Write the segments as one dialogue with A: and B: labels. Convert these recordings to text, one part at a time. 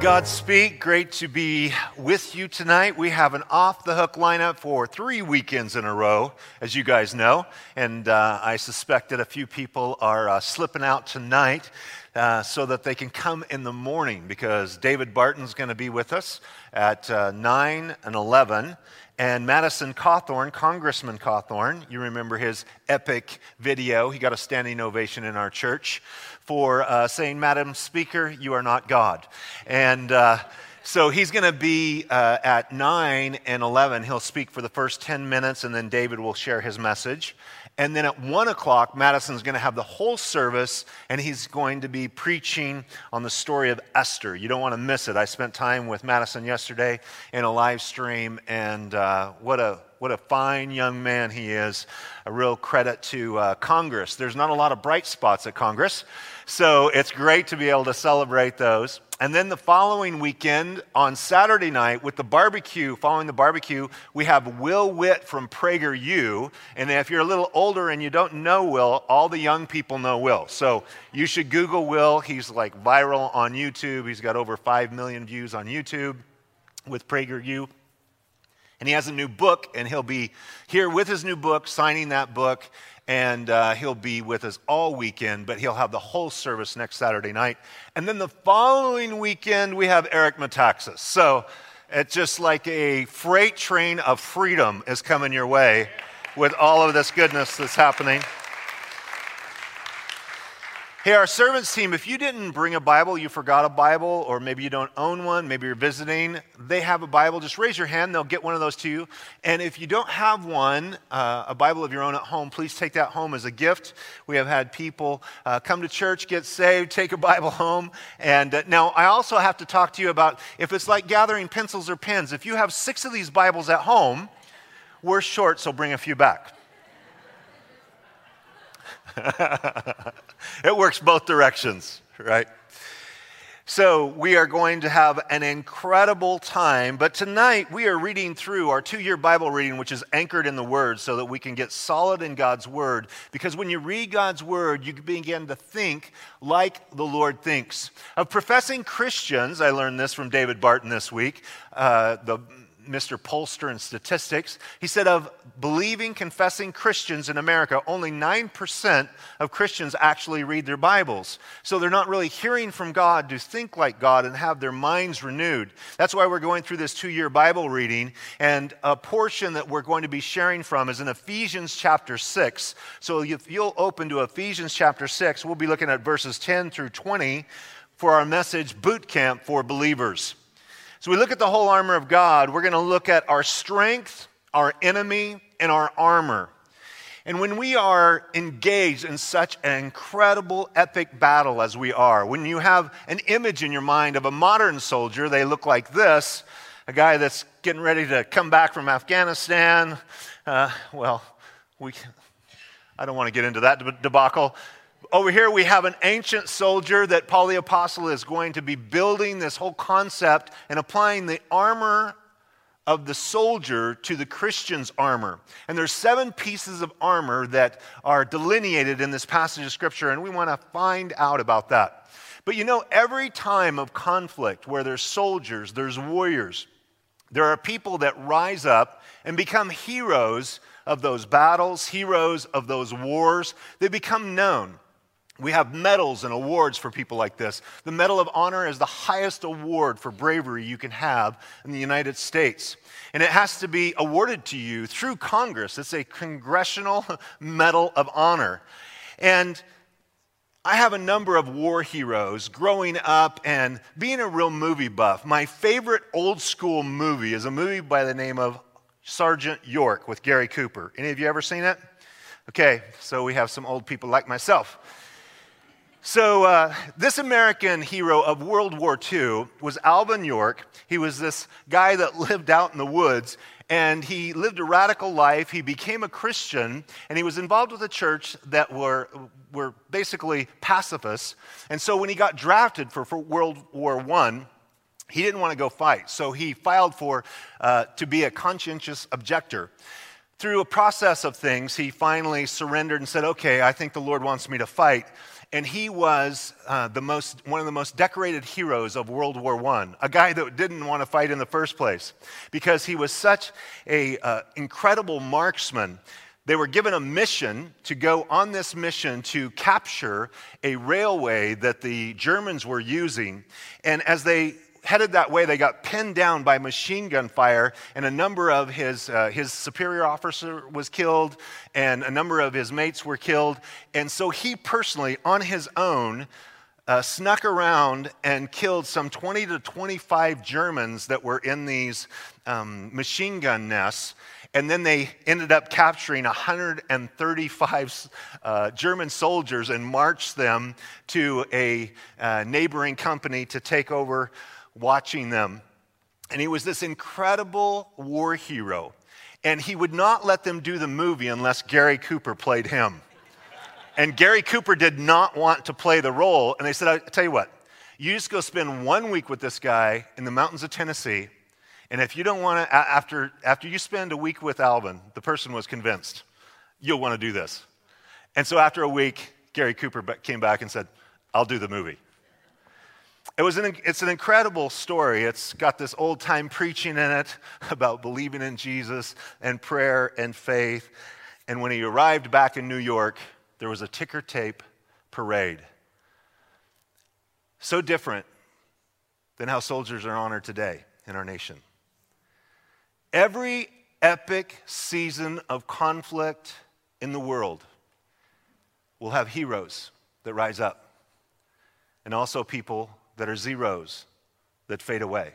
A: Godspeak. Great to be with you tonight. We have an off the hook lineup for three weekends in a row, as you guys know. And uh, I suspect that a few people are uh, slipping out tonight uh, so that they can come in the morning because David Barton's going to be with us at uh, 9 and 11. And Madison Cawthorn, Congressman Cawthorn, you remember his epic video. He got a standing ovation in our church for uh, saying, Madam Speaker, you are not God. And uh, so he's going to be uh, at 9 and 11. He'll speak for the first 10 minutes, and then David will share his message. And then at 1 o'clock, Madison's going to have the whole service, and he's going to be preaching on the story of Esther. You don't want to miss it. I spent time with Madison yesterday in a live stream, and uh, what, a, what a fine young man he is. A real credit to uh, Congress. There's not a lot of bright spots at Congress, so it's great to be able to celebrate those. And then the following weekend, on Saturday night, with the barbecue, following the barbecue, we have Will Witt from PragerU. And if you're a little older and you don't know Will, all the young people know Will. So you should Google Will. He's like viral on YouTube. He's got over 5 million views on YouTube with PragerU. And he has a new book, and he'll be here with his new book, signing that book and uh, he'll be with us all weekend, but he'll have the whole service next Saturday night. And then the following weekend, we have Eric Metaxas. So it's just like a freight train of freedom is coming your way with all of this goodness that's happening. Hey, our servants team, if you didn't bring a Bible, you forgot a Bible, or maybe you don't own one, maybe you're visiting, they have a Bible, just raise your hand, they'll get one of those to you. And if you don't have one, uh, a Bible of your own at home, please take that home as a gift. We have had people uh, come to church, get saved, take a Bible home. And uh, now I also have to talk to you about if it's like gathering pencils or pens, if you have six of these Bibles at home, we're short, so bring a few back. it works both directions, right? So, we are going to have an incredible time. But tonight, we are reading through our two year Bible reading, which is anchored in the Word, so that we can get solid in God's Word. Because when you read God's Word, you begin to think like the Lord thinks. Of professing Christians, I learned this from David Barton this week, uh, the Mr. Pollster in statistics. He said of believing, confessing Christians in America, only 9% of Christians actually read their Bibles. So they're not really hearing from God to think like God and have their minds renewed. That's why we're going through this two year Bible reading. And a portion that we're going to be sharing from is in Ephesians chapter 6. So if you'll open to Ephesians chapter 6, we'll be looking at verses 10 through 20 for our message, Boot Camp for Believers. So we look at the whole armor of God. We're going to look at our strength, our enemy, and our armor. And when we are engaged in such an incredible, epic battle as we are, when you have an image in your mind of a modern soldier, they look like this a guy that's getting ready to come back from Afghanistan. Uh, well, we, I don't want to get into that debacle, over here we have an ancient soldier that Paul the Apostle is going to be building this whole concept and applying the armor of the soldier to the Christian's armor. And there's seven pieces of armor that are delineated in this passage of scripture, and we want to find out about that. But you know, every time of conflict where there's soldiers, there's warriors, there are people that rise up and become heroes of those battles, heroes of those wars. They become known. We have medals and awards for people like this. The Medal of Honor is the highest award for bravery you can have in the United States. And it has to be awarded to you through Congress. It's a Congressional Medal of Honor. And I have a number of war heroes growing up and being a real movie buff. My favorite old school movie is a movie by the name of Sergeant York with Gary Cooper. Any of you ever seen it? Okay, so we have some old people like myself. So, uh, this American hero of World War II was Alvin York. He was this guy that lived out in the woods, and he lived a radical life. He became a Christian, and he was involved with a church that were, were basically pacifists. And so, when he got drafted for, for World War I, he didn't want to go fight. So, he filed for uh, to be a conscientious objector. through a process of things, he finally surrendered and said, Okay, I think the Lord wants me to fight. And he was uh, the most, one of the most decorated heroes of World War I, a guy that didn't want to fight in the first place because he was such an uh, incredible marksman. They were given a mission to go on this mission to capture a railway that the Germans were using. And as they headed that way, they got pinned down by machine gun fire, and a number of his, uh, his superior officer was killed, and a number of his mates were killed. And so he personally, on his own, uh, snuck around and killed some 20 to 25 Germans that were in these um, machine gun nests. And then they ended up capturing 135 uh, German soldiers and marched them to a uh, neighboring company to take over watching them. And he was this incredible war hero. And he would not let them do the movie unless Gary Cooper played him. And Gary Cooper did not want to play the role. And they said, I tell you what, you just go spend one week with this guy in the mountains of Tennessee. And if you don't want to, after, after you spend a week with Alvin, the person was convinced, you'll want to do this. And so after a week, Gary Cooper came back and said, I'll do the movie. It was an, it's an incredible story. It's got this old time preaching in it about believing in Jesus and prayer and faith. And when he arrived back in New York, there was a ticker tape parade. So different than how soldiers are honored today in our nation. Every epic season of conflict in the world will have heroes that rise up and also people that are zeros that fade away.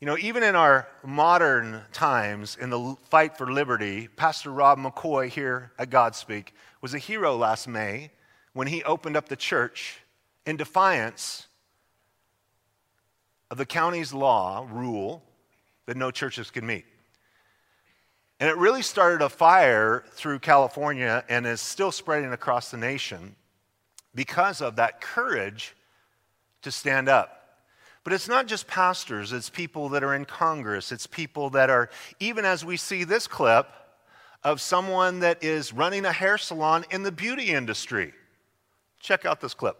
A: You know, even in our modern times, in the fight for liberty, Pastor Rob McCoy here at Godspeak was a hero last May when he opened up the church in defiance of the county's law rule that no churches can meet. And it really started a fire through California and is still spreading across the nation because of that courage to stand up. But it's not just pastors, it's people that are in Congress, it's people that are, even as we see this clip of someone that is running a hair salon in the beauty industry. Check out this clip.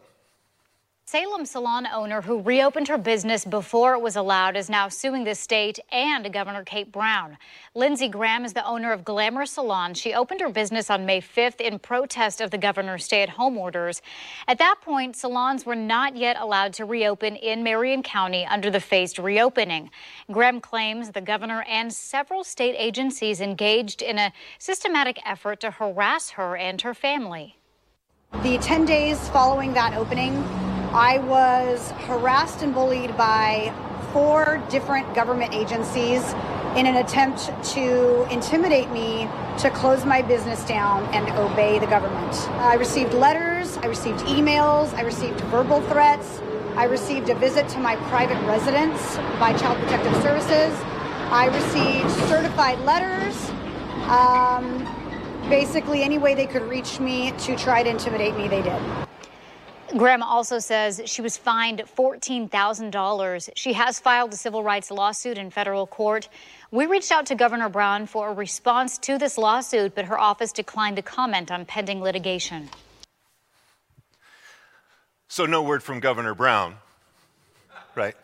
B: Salem salon owner who reopened her business before it was allowed is now suing the state and Governor Kate Brown. Lindsey Graham is the owner of Glamour Salon. She opened her business on May 5th in protest of the governor's stay at home orders. At that point, salons were not yet allowed to reopen in Marion County under the phased reopening. Graham claims the governor and several state agencies engaged in a systematic effort to harass her and her family.
C: The 10 days following that opening, I was harassed and bullied by four different government agencies in an attempt to intimidate me to close my business down and obey the government. I received letters, I received emails, I received verbal threats, I received a visit to my private residence by Child Protective Services, I received certified letters. Um, basically, any way they could reach me to try to intimidate me, they did.
B: Graham also says she was fined $14,000. She has filed a civil rights lawsuit in federal court. We reached out to Governor Brown for a response to this lawsuit, but her office declined to comment on pending litigation.
A: So, no word from Governor Brown, right?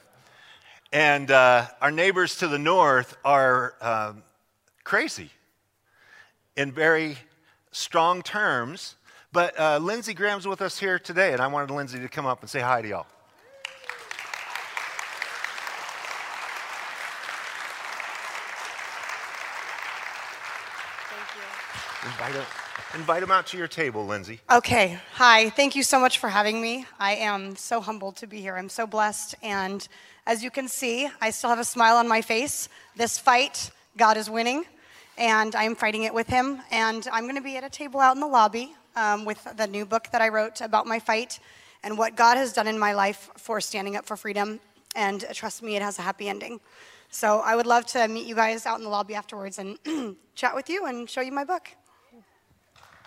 A: And uh, our neighbors to the north are um, crazy in very strong terms but uh, Lindsey Graham's with us here today, and I wanted Lindsey to come up and say hi to y'all.
D: Thank you.
A: Invite him, invite him out to your table, Lindsey.
D: Okay. Hi. Thank you so much for having me. I am so humbled to be here. I'm so blessed. And as you can see, I still have a smile on my face. This fight, God is winning, and I'm fighting it with Him. And I'm going to be at a table out in the lobby um, with the new book that I wrote about my fight and what God has done in my life for standing up for freedom. And trust me, it has a happy ending. So I would love to meet you guys out in the lobby afterwards and chat with you and show you my book.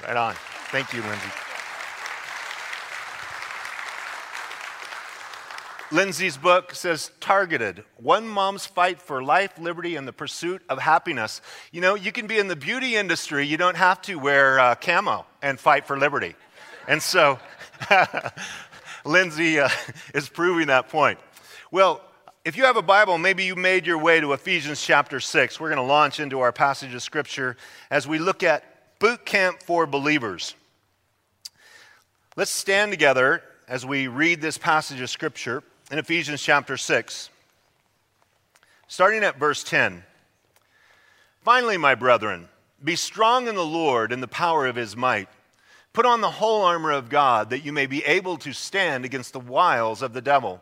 A: Right on. Thank you, Lindsey. Lindsey's book says targeted. One mom's fight for life, liberty, and the pursuit of happiness. You know, you can be in the beauty industry, you don't have to wear uh, camo and fight for liberty. And so, Lindsey uh, is proving that point. Well, if you have a Bible, maybe you made your way to Ephesians chapter 6. We're going to launch into our passage of Scripture as we look at boot camp for believers. Let's stand together as we read this passage of Scripture in Ephesians chapter 6, starting at verse 10. Finally, my brethren, be strong in the Lord and the power of his might. Put on the whole armor of God that you may be able to stand against the wiles of the devil.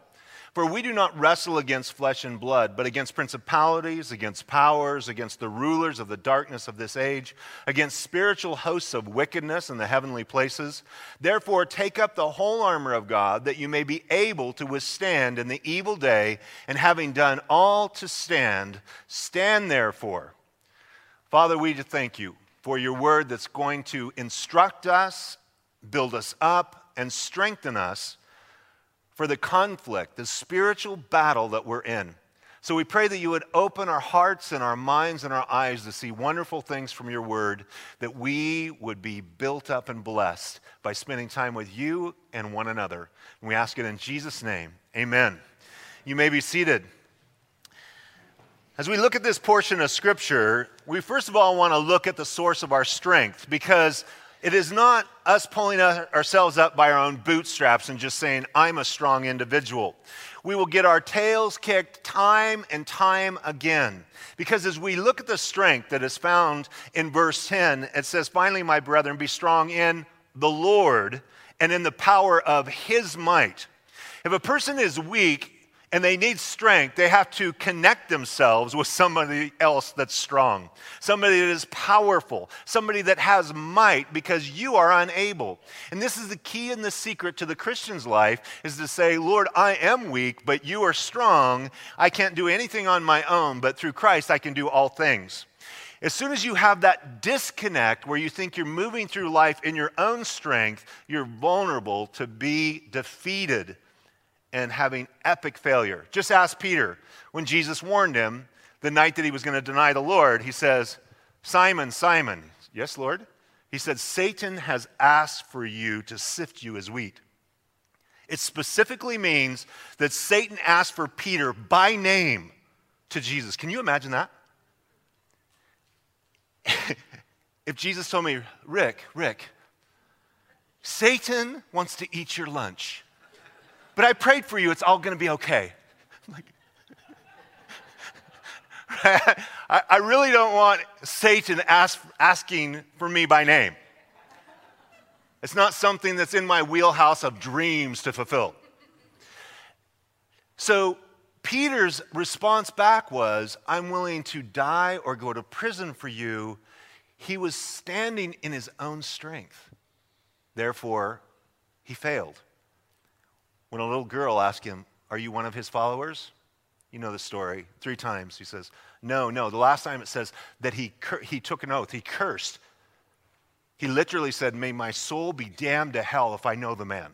A: For we do not wrestle against flesh and blood, but against principalities, against powers, against the rulers of the darkness of this age, against spiritual hosts of wickedness in the heavenly places. Therefore, take up the whole armor of God, that you may be able to withstand in the evil day, and having done all to stand, stand therefore. Father, we thank you for your word that's going to instruct us, build us up, and strengthen us for the conflict, the spiritual battle that we're in. So we pray that you would open our hearts and our minds and our eyes to see wonderful things from your word, that we would be built up and blessed by spending time with you and one another. And we ask it in Jesus' name. Amen. You may be seated. As we look at this portion of Scripture, we first of all want to look at the source of our strength because it is not us pulling ourselves up by our own bootstraps and just saying, I'm a strong individual. We will get our tails kicked time and time again. Because as we look at the strength that is found in verse 10, it says, Finally, my brethren, be strong in the Lord and in the power of his might. If a person is weak, and they need strength, they have to connect themselves with somebody else that's strong, somebody that is powerful, somebody that has might because you are unable. And this is the key and the secret to the Christian's life is to say, Lord, I am weak, but you are strong. I can't do anything on my own, but through Christ I can do all things. As soon as you have that disconnect where you think you're moving through life in your own strength, you're vulnerable to be defeated and having epic failure. Just ask Peter when Jesus warned him the night that he was going to deny the Lord. He says, Simon, Simon. Yes, Lord? He said, Satan has asked for you to sift you as wheat. It specifically means that Satan asked for Peter by name to Jesus. Can you imagine that? if Jesus told me, Rick, Rick, Satan wants to eat your lunch but I prayed for you. It's all going to be okay. Like, I, I, really don't want Satan ask, asking for me by name. It's not something that's in my wheelhouse of dreams to fulfill. So Peter's response back was, I'm willing to die or go to prison for you. He was standing in his own strength. Therefore, he failed. When a little girl asked him, Are you one of his followers? You know the story. Three times he says, No, no. The last time it says that he, cur- he took an oath, he cursed. He literally said, May my soul be damned to hell if I know the man.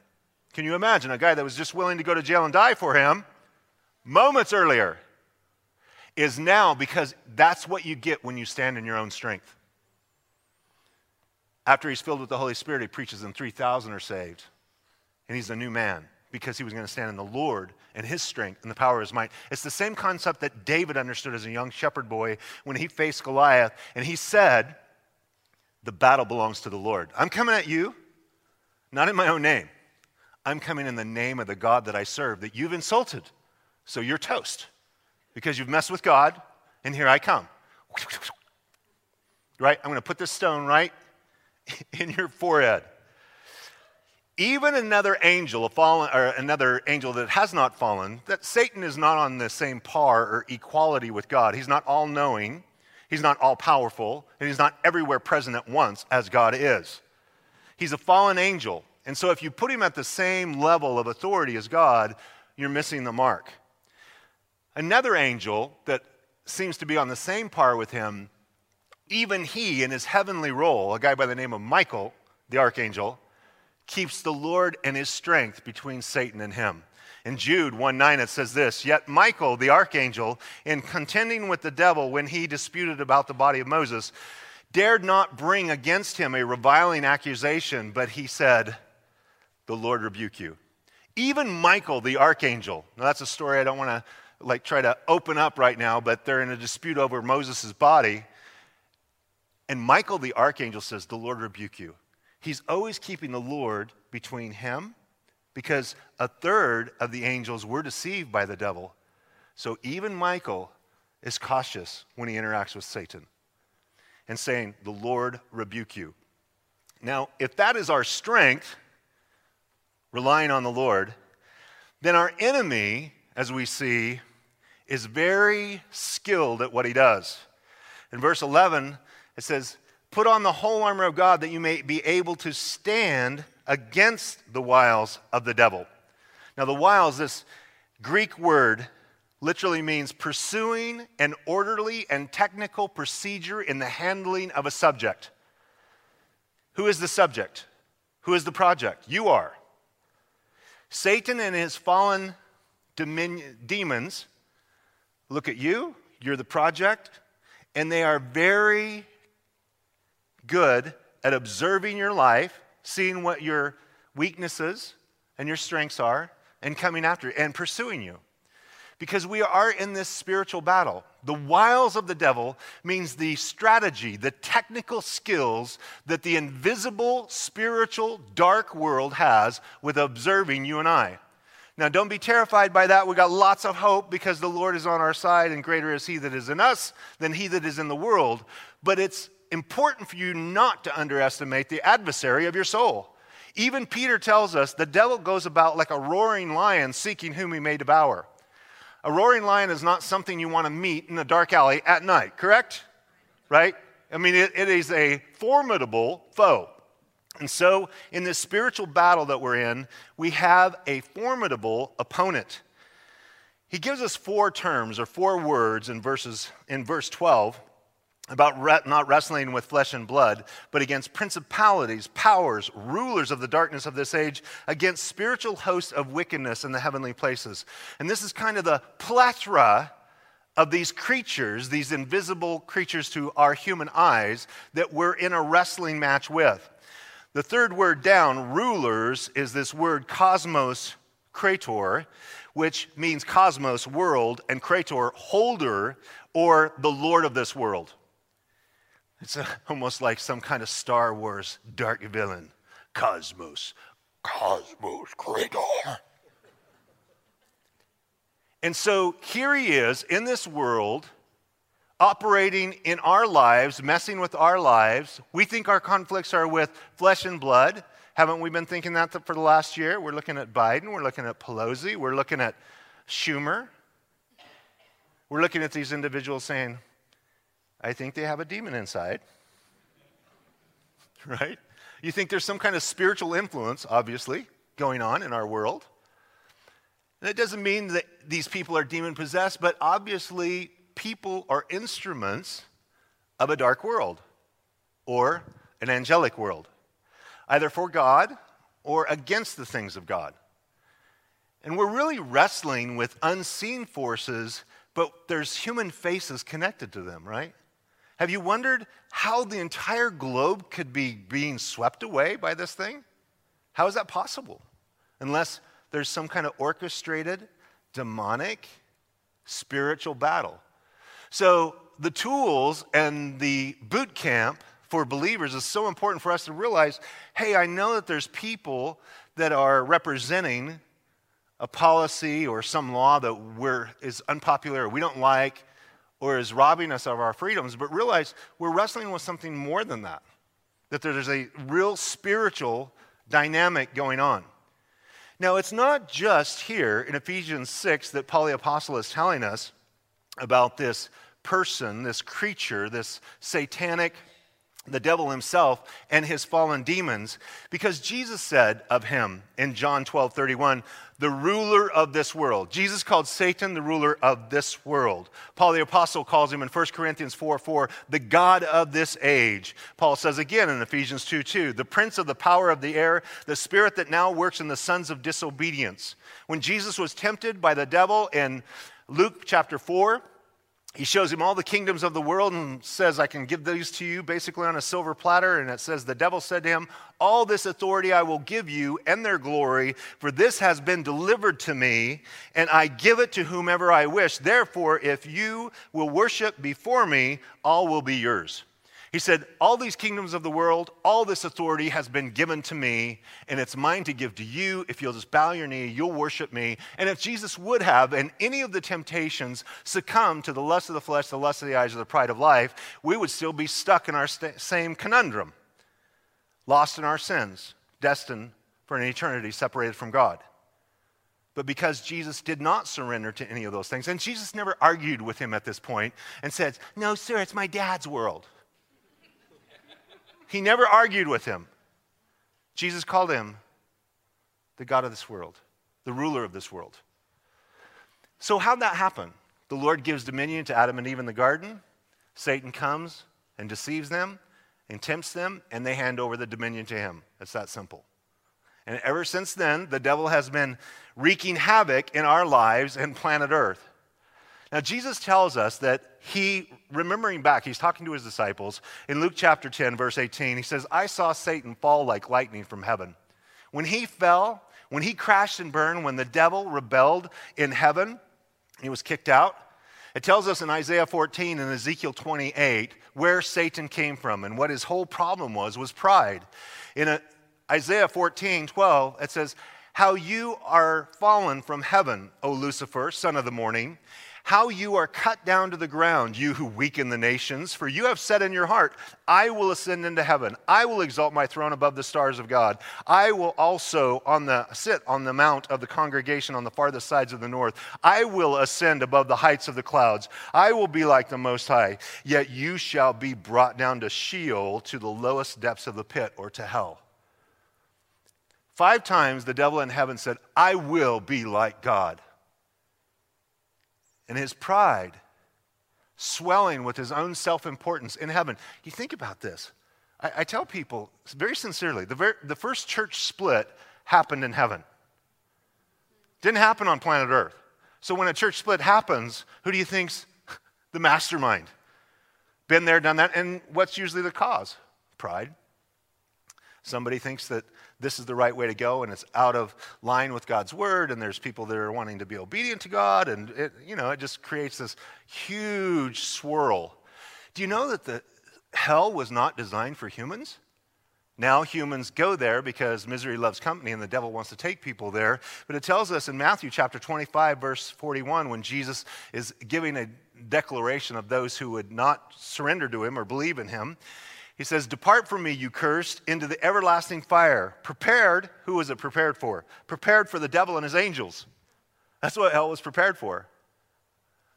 A: Can you imagine a guy that was just willing to go to jail and die for him moments earlier is now because that's what you get when you stand in your own strength. After he's filled with the Holy Spirit, he preaches and 3,000 are saved. And he's a new man because he was going to stand in the Lord and his strength and the power of his might. It's the same concept that David understood as a young shepherd boy when he faced Goliath, and he said, The battle belongs to the Lord. I'm coming at you, not in my own name. I'm coming in the name of the God that I serve that you've insulted. So you're toast because you've messed with God, and here I come. Right? I'm going to put this stone right in your forehead even another angel, a fallen, or another angel that has not fallen, that Satan is not on the same par or equality with God. He's not all knowing, he's not all powerful, and he's not everywhere present at once as God is. He's a fallen angel. And so if you put him at the same level of authority as God, you're missing the mark. Another angel that seems to be on the same par with him, even he in his heavenly role, a guy by the name of Michael, the archangel, keeps the Lord and his strength between Satan and him. In Jude 1 9, it says this Yet Michael, the archangel, in contending with the devil when he disputed about the body of Moses, dared not bring against him a reviling accusation, but he said, The Lord rebuke you. Even Michael, the archangel, now that's a story I don't want to like try to open up right now, but they're in a dispute over Moses' body. And Michael, the archangel, says, The Lord rebuke you. He's always keeping the Lord between him because a third of the angels were deceived by the devil. So even Michael is cautious when he interacts with Satan and saying, The Lord rebuke you. Now, if that is our strength, relying on the Lord, then our enemy, as we see, is very skilled at what he does. In verse 11, it says, Put on the whole armor of God that you may be able to stand against the wiles of the devil. Now, the wiles, this Greek word, literally means pursuing an orderly and technical procedure in the handling of a subject. Who is the subject? Who is the project? You are. Satan and his fallen demons look at you, you're the project, and they are very good at observing your life, seeing what your weaknesses and your strengths are, and coming after you and pursuing you. Because we are in this spiritual battle. The wiles of the devil means the strategy, the technical skills that the invisible, spiritual, dark world has with observing you and I. Now, don't be terrified by that. We got lots of hope because the Lord is on our side, and greater is He that is in us than He that is in the world. But it's important for you not to underestimate the adversary of your soul. Even Peter tells us the devil goes about like a roaring lion seeking whom he may devour. A roaring lion is not something you want to meet in a dark alley at night, correct? Right? I mean, it, it is a formidable foe. And so, in this spiritual battle that we're in, we have a formidable opponent. He gives us four terms or four words in verses in verse 12 about re- not wrestling with flesh and blood, but against principalities, powers, rulers of the darkness of this age, against spiritual hosts of wickedness in the heavenly places. And this is kind of the plethora of these creatures, these invisible creatures to our human eyes, that we're in a wrestling match with. The third word down, rulers, is this word cosmos krator, which means cosmos, world, and krator, holder, or the Lord of this world. It's a, almost like some kind of Star Wars dark villain. Cosmos. Cosmos Krator. And so here he is in this world, operating in our lives, messing with our lives. We think our conflicts are with flesh and blood. Haven't we been thinking that for the last year? We're looking at Biden, we're looking at Pelosi, we're looking at Schumer. We're looking at these individuals saying, I think they have a demon inside. Right? You think there's some kind of spiritual influence, obviously, going on in our world. And it doesn't mean that these people are demon possessed, but obviously, people are instruments of a dark world or an angelic world, either for God or against the things of God. And we're really wrestling with unseen forces, but there's human faces connected to them, right? Have you wondered how the entire globe could be being swept away by this thing? How is that possible? Unless there's some kind of orchestrated, demonic, spiritual battle. So, the tools and the boot camp for believers is so important for us to realize hey, I know that there's people that are representing a policy or some law that we're, is unpopular or we don't like, or is robbing us of our freedoms, but realize we're wrestling with something more than that. That there's a real spiritual dynamic going on. Now, it's not just here in Ephesians 6 that Paul the Apostle is telling us about this person, this creature, this satanic the devil himself and his fallen demons because Jesus said of him in John 12 31, the ruler of this world. Jesus called Satan the ruler of this world. Paul the Apostle calls him in 1 Corinthians 4 4, the God of this age. Paul says again in Ephesians 2 2, the prince of the power of the air, the spirit that now works in the sons of disobedience. When Jesus was tempted by the devil in Luke chapter 4, he shows him all the kingdoms of the world and says, I can give these to you basically on a silver platter. And it says, The devil said to him, All this authority I will give you and their glory, for this has been delivered to me, and I give it to whomever I wish. Therefore, if you will worship before me, all will be yours. He said, All these kingdoms of the world, all this authority has been given to me, and it's mine to give to you. If you'll just bow your knee, you'll worship me. And if Jesus would have, in any of the temptations, succumbed to the lust of the flesh, the lust of the eyes, or the pride of life, we would still be stuck in our st- same conundrum, lost in our sins, destined for an eternity separated from God. But because Jesus did not surrender to any of those things, and Jesus never argued with him at this point and said, No, sir, it's my dad's world. He never argued with him. Jesus called him the God of this world, the ruler of this world. So, how'd that happen? The Lord gives dominion to Adam and Eve in the garden. Satan comes and deceives them and tempts them, and they hand over the dominion to him. It's that simple. And ever since then, the devil has been wreaking havoc in our lives and planet Earth. Now, Jesus tells us that he, remembering back, he's talking to his disciples. In Luke chapter 10, verse 18, he says, I saw Satan fall like lightning from heaven. When he fell, when he crashed and burned, when the devil rebelled in heaven, he was kicked out. It tells us in Isaiah 14 and Ezekiel 28 where Satan came from and what his whole problem was was pride. In a, Isaiah 14, 12, it says, How you are fallen from heaven, O Lucifer, son of the morning how you are cut down to the ground, you who weaken the nations. For you have said in your heart, I will ascend into heaven. I will exalt my throne above the stars of God. I will also on the, sit on the mount of the congregation on the farthest sides of the north. I will ascend above the heights of the clouds. I will be like the Most High. Yet you shall be brought down to Sheol, to the lowest depths of the pit, or to hell. Five times the devil in heaven said, I will be like God and his pride swelling with his own self importance in heaven. You think about this. I, I tell people very sincerely the, very, the first church split happened in heaven, didn't happen on planet Earth. So when a church split happens, who do you think's the mastermind? Been there, done that. And what's usually the cause? Pride. Somebody thinks that this is the right way to go and it's out of line with God's word and there's people that are wanting to be obedient to God and it, you know, it just creates this huge swirl. Do you know that the hell was not designed for humans? Now humans go there because misery loves company and the devil wants to take people there. But it tells us in Matthew chapter 25 verse 41 when Jesus is giving a declaration of those who would not surrender to him or believe in him. He says, Depart from me, you cursed, into the everlasting fire. Prepared, who was it prepared for? Prepared for the devil and his angels. That's what hell was prepared for.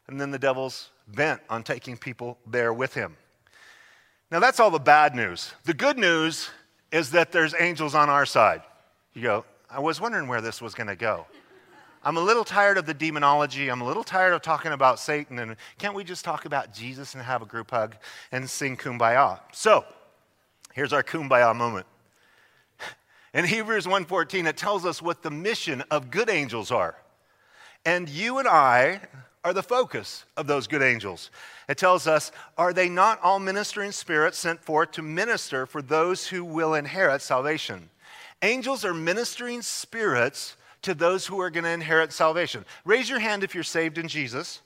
A: And then the devil's bent on taking people there with him. Now, that's all the bad news. The good news is that there's angels on our side. You go, I was wondering where this was going to go. I'm a little tired of the demonology. I'm a little tired of talking about Satan. And can't we just talk about Jesus and have a group hug and sing kumbaya? So, here's our kumbaya moment. In Hebrews 1:14 it tells us what the mission of good angels are. And you and I are the focus of those good angels. It tells us, are they not all ministering spirits sent forth to minister for those who will inherit salvation? Angels are ministering spirits to those who are going to inherit salvation. Raise your hand if you're saved in Jesus.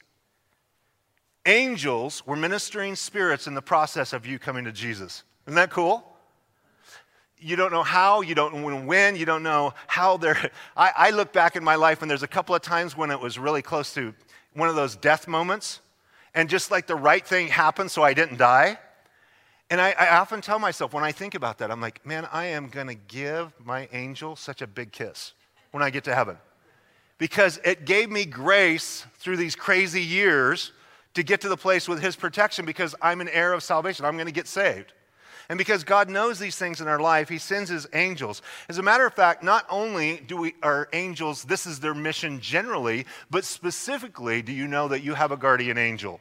A: Angels were ministering spirits in the process of you coming to Jesus. Isn't that cool? You don't know how, you don't know when, you don't know how they're. I, I look back in my life and there's a couple of times when it was really close to one of those death moments, and just like the right thing happened so I didn't die. And I, I, often tell myself when I think about that, I'm like, man, I am going to give my angel such a big kiss when I get to heaven. Because it gave me grace through these crazy years to get to the place with His protection because I'm an heir of salvation. I'm going to get saved. And because God knows these things in our life, He sends His angels. As a matter of fact, not only do we, our angels, this is their mission generally, but specifically, do you know that you have a guardian angel?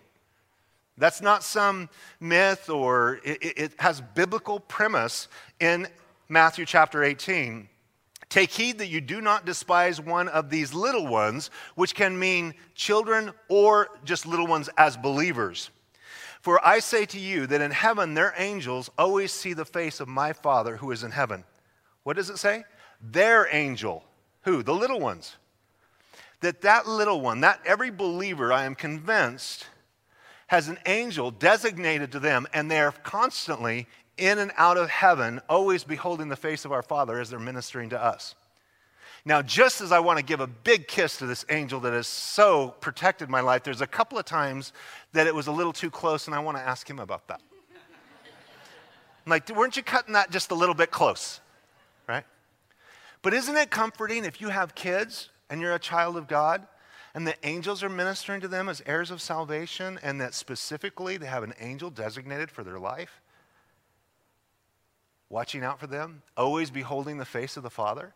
A: That's not some myth or it, it has biblical premise in Matthew chapter 18. Take heed that you do not despise one of these little ones, which can mean children or just little ones as believers. For I say to you that in heaven their angels always see the face of my Father who is in heaven. What does it say? Their angel. Who? The little ones. That that little one, that every believer, I am convinced, has an angel designated to them, and they are constantly in and out of heaven, always beholding the face of our Father as they're ministering to us. Now, just as I want to give a big kiss to this angel that has so protected my life, there's a couple of times that it was a little too close, and I want to ask him about that. I'm like, weren't you cutting that just a little bit close? Right? But isn't it comforting if you have kids and you're a child of God and the angels are ministering to them as heirs of salvation and that specifically they have an angel designated for their life? Watching out for them, always beholding the face of the Father?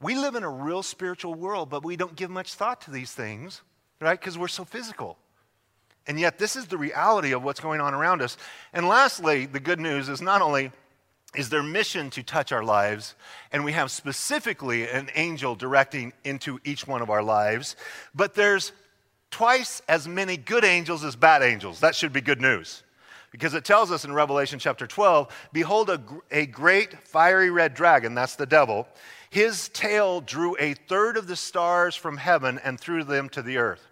A: We live in a real spiritual world, but we don't give much thought to these things, right? Because we're so physical. And yet, this is the reality of what's going on around us. And lastly, the good news is not only is their mission to touch our lives, and we have specifically an angel directing into each one of our lives, but there's twice as many good angels as bad angels. That should be good news. Because it tells us in Revelation chapter 12 Behold, a, a great fiery red dragon, that's the devil. His tail drew a third of the stars from heaven and threw them to the earth.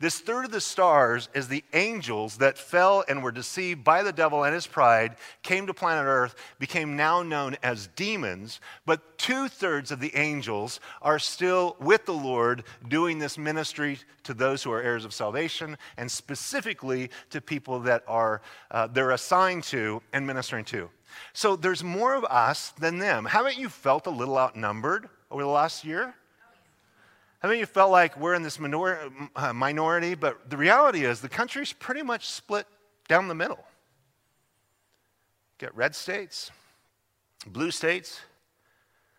A: This third of the stars is the angels that fell and were deceived by the devil and his pride, came to planet Earth, became now known as demons. But two thirds of the angels are still with the Lord doing this ministry to those who are heirs of salvation and specifically to people that are uh, they're assigned to and ministering to. So there's more of us than them. Haven't you felt a little outnumbered over the last year? How many of you felt like we're in this minor, uh, minority? But the reality is, the country's pretty much split down the middle. Get red states, blue states.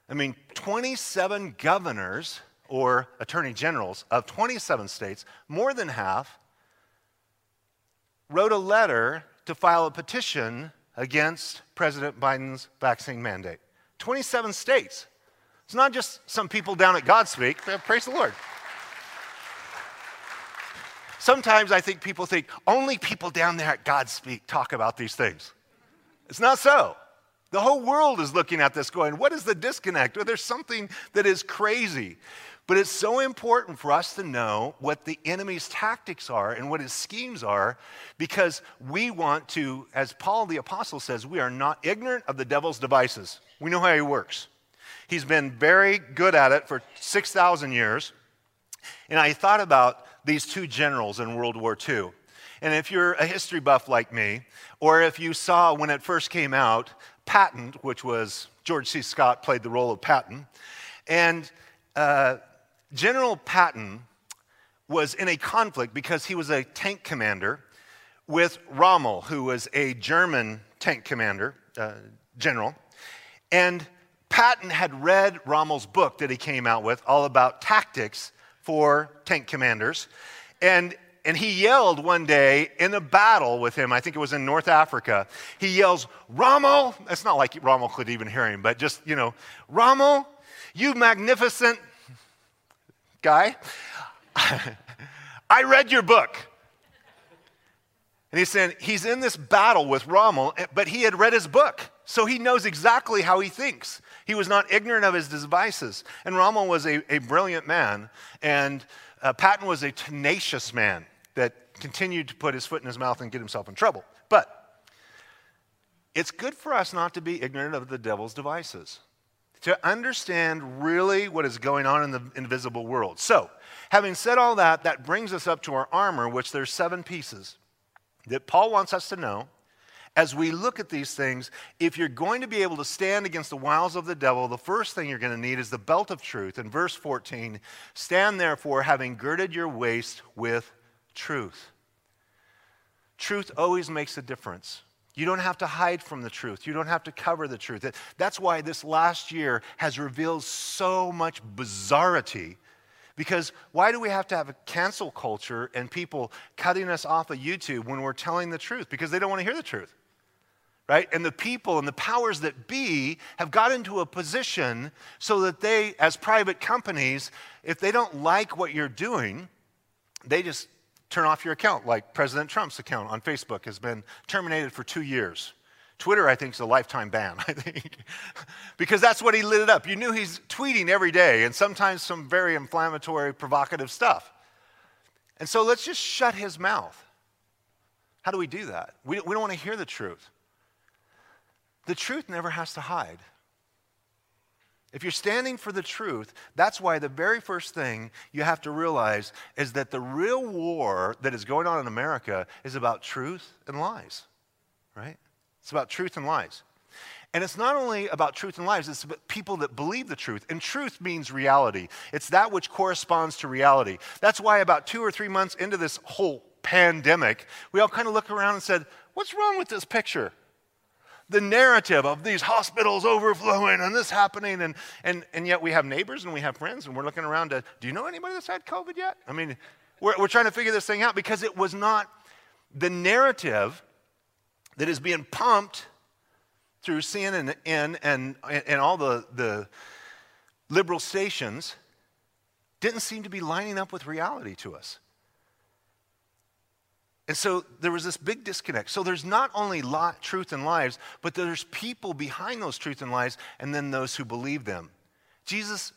A: I mean, 27 governors or attorney generals of 27 states, more than half, wrote a letter to file a petition against President Biden's vaccine mandate. 27 states. It's not just some people down at Godspeak. Uh, praise the Lord. Sometimes I think people think only people down there at Godspeak talk about these things. It's not so. The whole world is looking at this going, what is the disconnect? Or there's something that is crazy. But it's so important for us to know what the enemy's tactics are and what his schemes are because we want to, as Paul the Apostle says, we are not ignorant of the devil's devices. We know how he works. He's been very good at it for 6,000 years. And I thought about these two generals in World War II. And if you're a history buff like me, or if you saw when it first came out, Patton, which was George C. Scott played the role of Patton, and uh, General Patton was in a conflict because he was a tank commander with Rommel, who was a German tank commander, uh, general. And Patton had read Rommel's book that he came out with, all about tactics for tank commanders. And, and he yelled one day in a battle with him, I think it was in North Africa. He yells, Rommel, it's not like Rommel could even hear him, but just, you know, Rommel, you magnificent guy, I read your book. And he's saying he's in this battle with Rommel, but he had read his book. So he knows exactly how he thinks. He was not ignorant of his devices. And Rommel was a, a brilliant man, and uh, Patton was a tenacious man that continued to put his foot in his mouth and get himself in trouble. But it's good for us not to be ignorant of the devil's devices, to understand really what is going on in the invisible world. So, having said all that, that brings us up to our armor, which there's seven pieces that Paul wants us to know as we look at these things, if you're going to be able to stand against the wiles of the devil, the first thing you're going to need is the belt of truth. In verse 14, stand therefore, having girded your waist with truth. Truth always makes a difference. You don't have to hide from the truth. You don't have to cover the truth. That's why this last year has revealed so much bizarrity. Because why do we have to have a cancel culture and people cutting us off of YouTube when we're telling the truth? Because they don't want to hear the truth. Right? And the people and the powers that be have got into a position so that they, as private companies, if they don't like what you're doing, they just turn off your account, like President Trump's account on Facebook has been terminated for two years. Twitter, I think, is a lifetime ban, I think, because that's what he lit it up. You knew he's tweeting every day and sometimes some very inflammatory, provocative stuff. And so let's just shut his mouth. How do we do that? We, we don't want to hear the truth. The truth never has to hide. If you're standing for the truth, that's why the very first thing you have to realize is that the real war that is going on in America is about truth and lies, right? It's about truth and lies. And it's not only about truth and lies, it's about people that believe the truth. And truth means reality, it's that which corresponds to reality. That's why, about two or three months into this whole pandemic, we all kind of looked around and said, What's wrong with this picture? The narrative of these hospitals overflowing and this happening. And, and, and yet we have neighbors and we have friends and we're looking around to, do you know anybody that's had COVID yet? I mean, we're, we're trying to figure this thing out because it was not the narrative that is being pumped through CNN and, and, and all the, the liberal stations didn't seem to be lining up with reality to us. And so there was this big disconnect. So there's not only truth and lies, but there's people behind those truth and lies, and then those who believe them. Jesus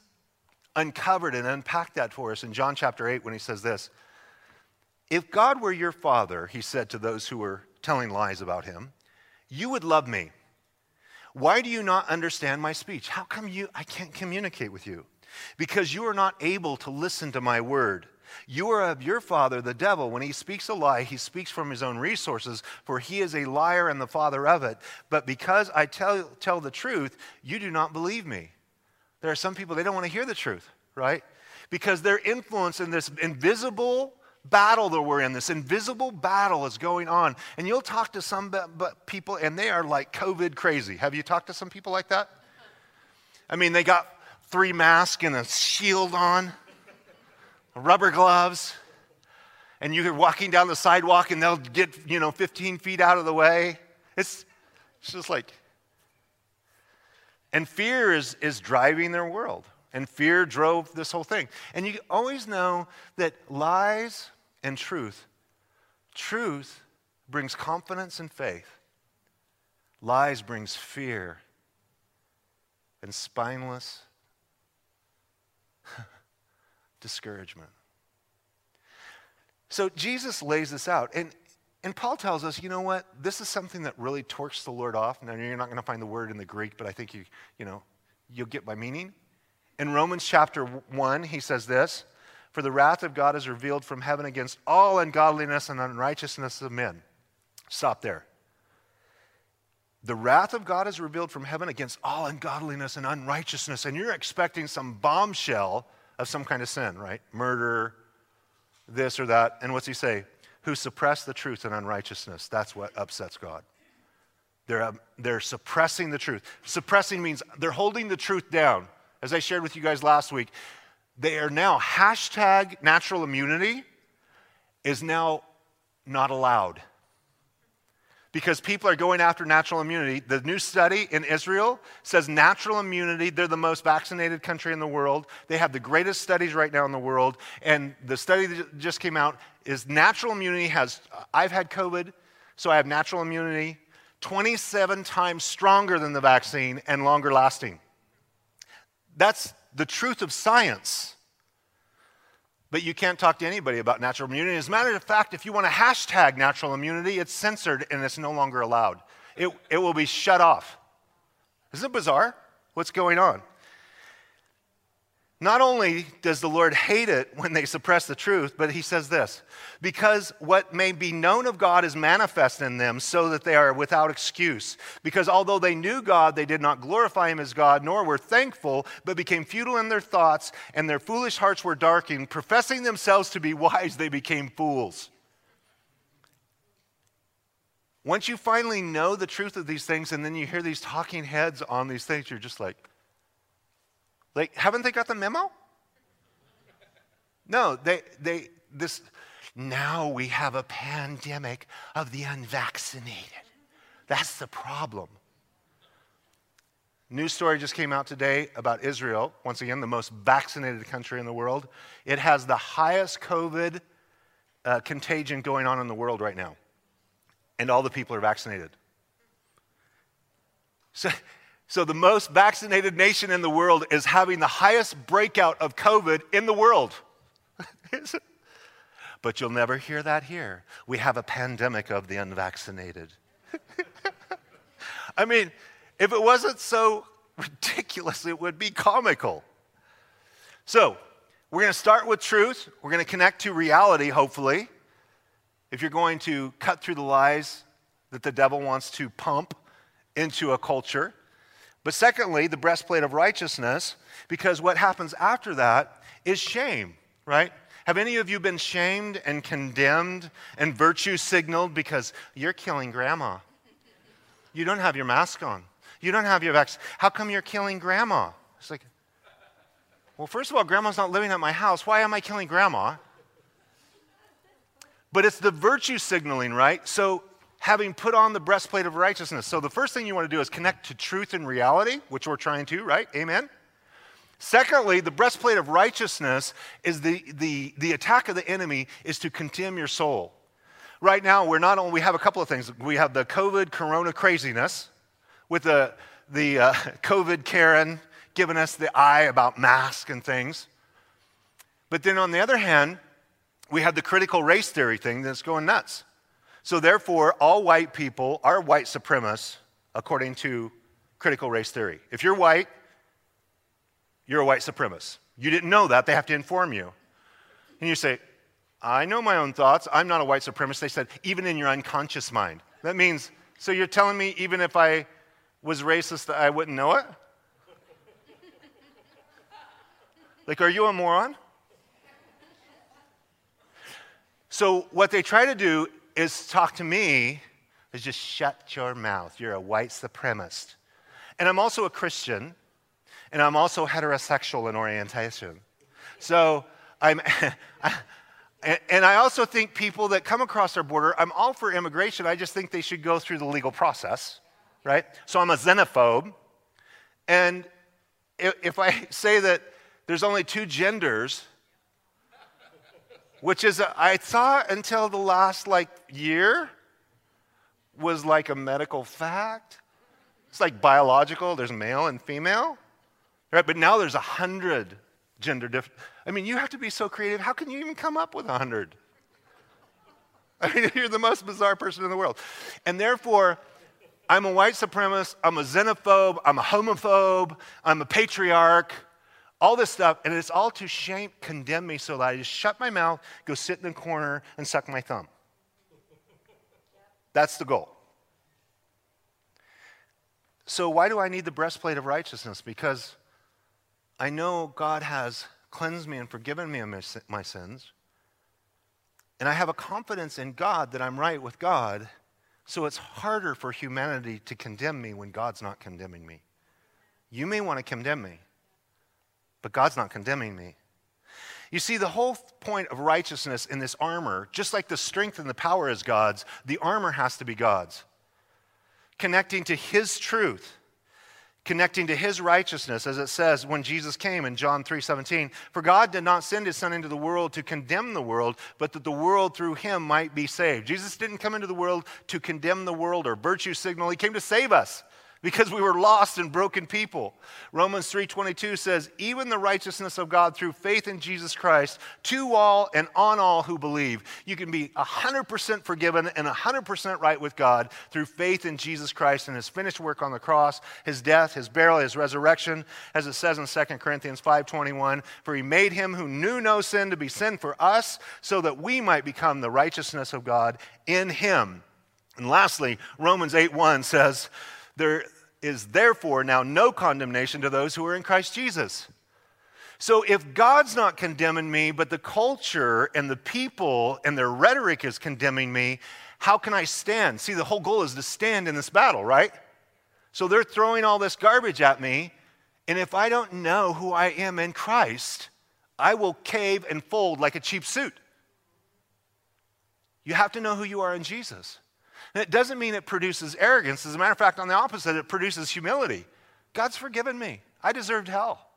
A: uncovered and unpacked that for us in John chapter 8 when he says this If God were your father, he said to those who were telling lies about him, you would love me. Why do you not understand my speech? How come you I can't communicate with you? Because you are not able to listen to my word. You are of your father, the devil. When he speaks a lie, he speaks from his own resources, for he is a liar and the father of it. But because I tell, tell the truth, you do not believe me. There are some people, they don't want to hear the truth, right? Because they're influenced in this invisible battle that we're in. This invisible battle is going on. And you'll talk to some people, and they are like COVID crazy. Have you talked to some people like that? I mean, they got three masks and a shield on rubber gloves, and you're walking down the sidewalk and they'll get, you know, 15 feet out of the way. It's, it's just like, and fear is, is driving their world. And fear drove this whole thing. And you always know that lies and truth, truth brings confidence and faith. Lies brings fear and spineless discouragement. So Jesus lays this out. And, and Paul tells us, you know what? This is something that really torques the Lord off. Now, you're not going to find the word in the Greek, but I think you, you know, you'll get my meaning. In Romans chapter 1, he says this For the wrath of God is revealed from heaven against all ungodliness and unrighteousness of men. Stop there. The wrath of God is revealed from heaven against all ungodliness and unrighteousness. And you're expecting some bombshell of some kind of sin, right? Murder, this or that. And what's he say? Who suppress the truth and unrighteousness. That's what upsets God. They're, um, they're suppressing the truth. Suppressing means they're holding the truth down. As I shared with you guys last week, they are now hashtag natural immunity is now not allowed because people are going after natural immunity. The new study in Israel says natural immunity, they're the most vaccinated country in the world. They have the greatest studies right now in the world. And the study that just came out is natural immunity has, uh, I've had COVID, so I have natural immunity 27 times stronger than the vaccine and longer lasting. That's the truth of science. But you can't talk to anybody about natural immunity. As a matter of fact, if you want to hashtag natural immunity, it's censored and it's no longer allowed. It, it will be shut off. Isn't it bizarre what's going on? Not only does the Lord hate it when they suppress the truth, but he says this because what may be known of God is manifest in them, so that they are without excuse. Because although they knew God, they did not glorify him as God, nor were thankful, but became futile in their thoughts, and their foolish hearts were darkened. Professing themselves to be wise, they became fools. once you finally know the truth of these things and then you hear these talking heads on these things, you're just like, like, haven't they got the memo? No, they, they, this, now we have a pandemic of the unvaccinated. That's the problem. News story just came out today about Israel, once again, the most vaccinated country in the world. It has the highest COVID uh, contagion going on in the world right now, and all the people are vaccinated. So, so the most vaccinated nation in the world is having the highest breakout of COVID in the world. but you'll never hear that here. We have a pandemic of the unvaccinated. I mean, if it wasn't so ridiculous, it would be comical. So, we're going to start with truth. We're going to connect to reality, hopefully. If you're going to cut through the lies that the devil wants to pump into a culture. But secondly, the breastplate of righteousness, because what happens after that is shame, right? Have any of you been shamed and condemned and virtue signaled because you're killing grandma? You don't have your mask on. You don't have your vaccine. How come you're killing grandma? It's like, well, first of all, grandma's not living at my house. Why am I killing grandma? But it's the virtue signaling, right? So, having put on the breastplate of righteousness. So, the first thing you want to do is connect to truth and reality, which we're trying to, right? Amen? Secondly, the breastplate of righteousness is the, the, the attack of the enemy is to condemn your soul right now we're not only we have a couple of things we have the covid corona craziness with the, the uh, covid karen giving us the eye about masks and things but then on the other hand we have the critical race theory thing that's going nuts so therefore all white people are white supremacists according to critical race theory if you're white you're a white supremacist you didn't know that they have to inform you and you say I know my own thoughts. I'm not a white supremacist. They said, even in your unconscious mind. That means, so you're telling me even if I was racist, I wouldn't know it? like, are you a moron? So, what they try to do is talk to me, is just shut your mouth. You're a white supremacist. And I'm also a Christian, and I'm also heterosexual in orientation. So, I'm. And, I also think people that come across our border, I'm all for immigration. I just think they should go through the legal process, right? So I'm a xenophobe. And if I say that there's only two genders, which is, a, I thought until the last like year was like a medical fact. It's like biological, there's male and female, right? But now there's a hundred gender different. I mean, you have to be so creative. How can you even come up with a 100? I mean, you're the most bizarre person in the world. And therefore, I'm a white supremacist, I'm a xenophobe, I'm a homophobe, I'm a patriarch, all this stuff, and it's all to shame, condemn me so that I just shut my mouth, go sit in the corner, and suck my thumb. That's the goal. So, why do I need the breastplate of righteousness? Because I know God has cleansed me and forgiven me of my sins. And I have a confidence in God that I'm right with God. So it's harder for humanity to condemn me when God's not condemning me. You may want to condemn me, but God's not condemning me. You see, the whole point of righteousness in this armor, just like the strength and the power is God's, the armor has to be God's. Connecting to His truth connecting to his righteousness as it says when Jesus came in John 3:17 for God did not send his son into the world to condemn the world but that the world through him might be saved. Jesus didn't come into the world to condemn the world or virtue signal he came to save us because we were lost and broken people. Romans 3:22 says, "Even the righteousness of God through faith in Jesus Christ to all and on all who believe." You can be 100% forgiven and 100% right with God through faith in Jesus Christ and his finished work on the cross, his death, his burial, his resurrection, as it says in 2 Corinthians 5:21, "For he made him who knew no sin to be sin for us, so that we might become the righteousness of God in him." And lastly, Romans 8:1 says, there is therefore now no condemnation to those who are in Christ Jesus. So if God's not condemning me, but the culture and the people and their rhetoric is condemning me, how can I stand? See, the whole goal is to stand in this battle, right? So they're throwing all this garbage at me, and if I don't know who I am in Christ, I will cave and fold like a cheap suit. You have to know who you are in Jesus. And it doesn't mean it produces arrogance. As a matter of fact, on the opposite, it produces humility. God's forgiven me. I deserved hell.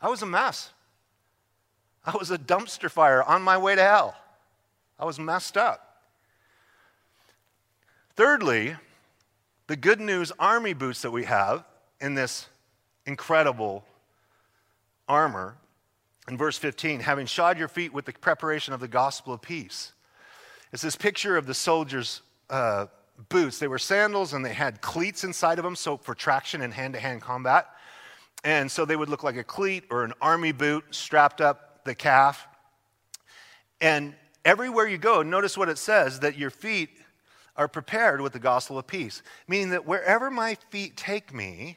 A: I was a mess. I was a dumpster fire on my way to hell. I was messed up. Thirdly, the good news army boots that we have in this incredible armor. In verse 15, having shod your feet with the preparation of the gospel of peace. It's this picture of the soldiers' uh, boots. They were sandals and they had cleats inside of them, so for traction in hand to hand combat. And so they would look like a cleat or an army boot strapped up the calf. And everywhere you go, notice what it says that your feet are prepared with the gospel of peace, meaning that wherever my feet take me,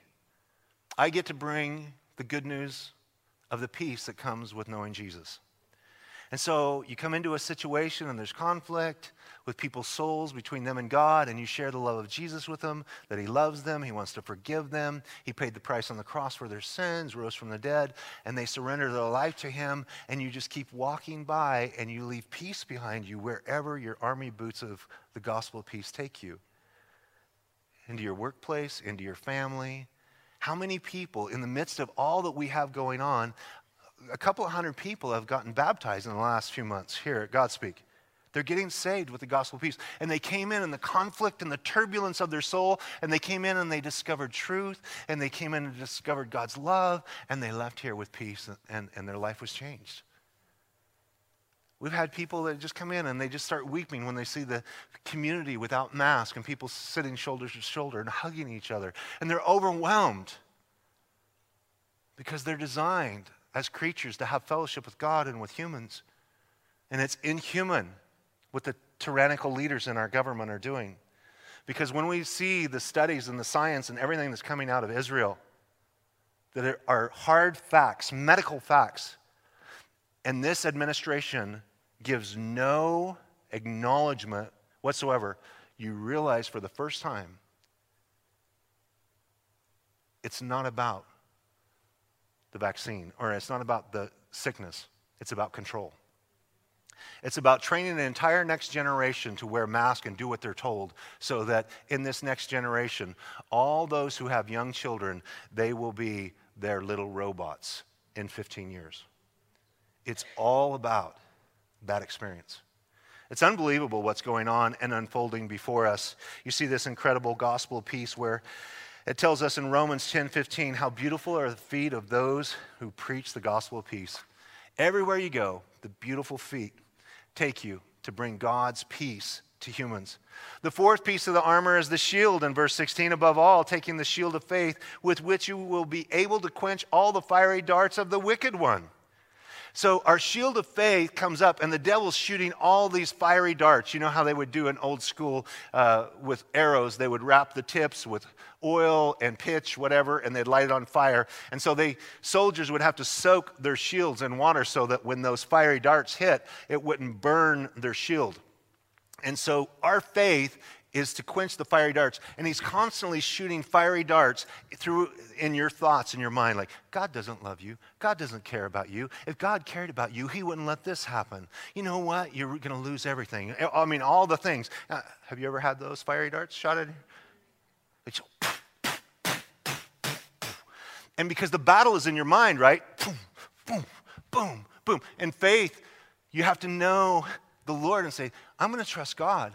A: I get to bring the good news of the peace that comes with knowing Jesus. And so you come into a situation and there's conflict with people's souls between them and God, and you share the love of Jesus with them, that He loves them, He wants to forgive them. He paid the price on the cross for their sins, rose from the dead, and they surrender their life to Him, and you just keep walking by and you leave peace behind you wherever your army boots of the gospel of peace take you into your workplace, into your family. How many people, in the midst of all that we have going on, a couple of hundred people have gotten baptized in the last few months here at Godspeak. They're getting saved with the gospel of peace. And they came in in the conflict and the turbulence of their soul, and they came in and they discovered truth, and they came in and discovered God's love, and they left here with peace, and, and their life was changed. We've had people that just come in and they just start weeping when they see the community without masks and people sitting shoulder to shoulder and hugging each other. And they're overwhelmed because they're designed as creatures to have fellowship with God and with humans. And it's inhuman what the tyrannical leaders in our government are doing. Because when we see the studies and the science and everything that's coming out of Israel, that are hard facts, medical facts, and this administration gives no acknowledgement whatsoever, you realize for the first time it's not about the vaccine, or it's not about the sickness, it's about control. It's about training the entire next generation to wear masks and do what they're told so that in this next generation, all those who have young children, they will be their little robots in 15 years. It's all about that experience. It's unbelievable what's going on and unfolding before us. You see this incredible gospel piece where it tells us in Romans 10:15 how beautiful are the feet of those who preach the gospel of peace. Everywhere you go, the beautiful feet take you to bring God's peace to humans. The fourth piece of the armor is the shield in verse 16 above all taking the shield of faith with which you will be able to quench all the fiery darts of the wicked one. So our shield of faith comes up, and the devil's shooting all these fiery darts. You know how they would do in old school uh, with arrows? They would wrap the tips with oil and pitch, whatever, and they'd light it on fire. And so they soldiers would have to soak their shields in water so that when those fiery darts hit, it wouldn't burn their shield. And so our faith is to quench the fiery darts. And he's constantly shooting fiery darts through in your thoughts in your mind, like, God doesn't love you. God doesn't care about you. If God cared about you, he wouldn't let this happen. You know what? You're going to lose everything. I mean, all the things. Uh, have you ever had those fiery darts shot at you? And because the battle is in your mind, right? Boom, boom, boom, boom. In faith, you have to know the Lord and say, I'm going to trust God.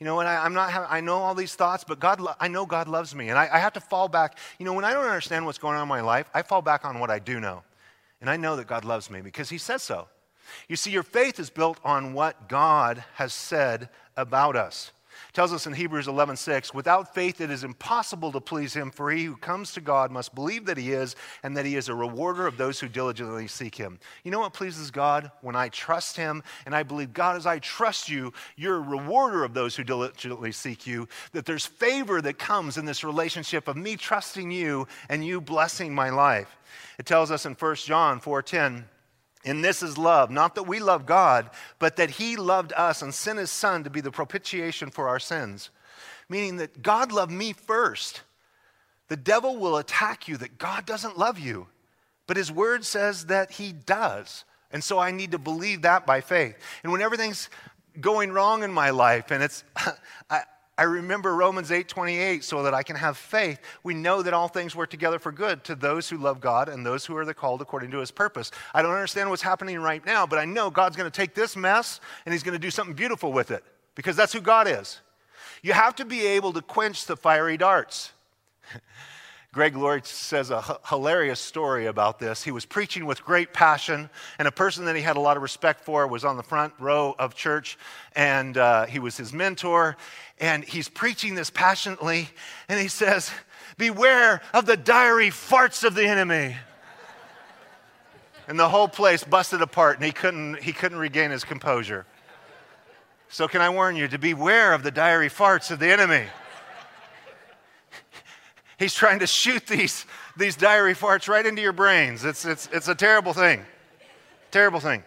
A: You know, and I, am not, I know all these thoughts, but God, I know God loves me. And I, I have to fall back. You know, when I don't understand what's going on in my life, I fall back on what I do know. And I know that God loves me because He says so. You see, your faith is built on what God has said about us tells us in Hebrews 11:6, without faith it is impossible to please him, for he who comes to God must believe that he is and that he is a rewarder of those who diligently seek him. You know what pleases God? When I trust him and I believe, God, as I trust you, you're a rewarder of those who diligently seek you, that there's favor that comes in this relationship of me trusting you and you blessing my life. It tells us in 1 John 4:10, And this is love, not that we love God, but that He loved us and sent His Son to be the propitiation for our sins. Meaning that God loved me first. The devil will attack you that God doesn't love you, but His word says that He does. And so I need to believe that by faith. And when everything's going wrong in my life and it's, I, I remember Romans 8 28, so that I can have faith. We know that all things work together for good to those who love God and those who are the called according to his purpose. I don't understand what's happening right now, but I know God's going to take this mess and he's going to do something beautiful with it because that's who God is. You have to be able to quench the fiery darts. Greg Laurie says a h- hilarious story about this. He was preaching with great passion, and a person that he had a lot of respect for was on the front row of church, and uh, he was his mentor. And he's preaching this passionately, and he says, Beware of the diary farts of the enemy. and the whole place busted apart, and he couldn't, he couldn't regain his composure. So, can I warn you to beware of the diary farts of the enemy? He's trying to shoot these, these diary farts right into your brains. It's, it's, it's a terrible thing. Terrible thing.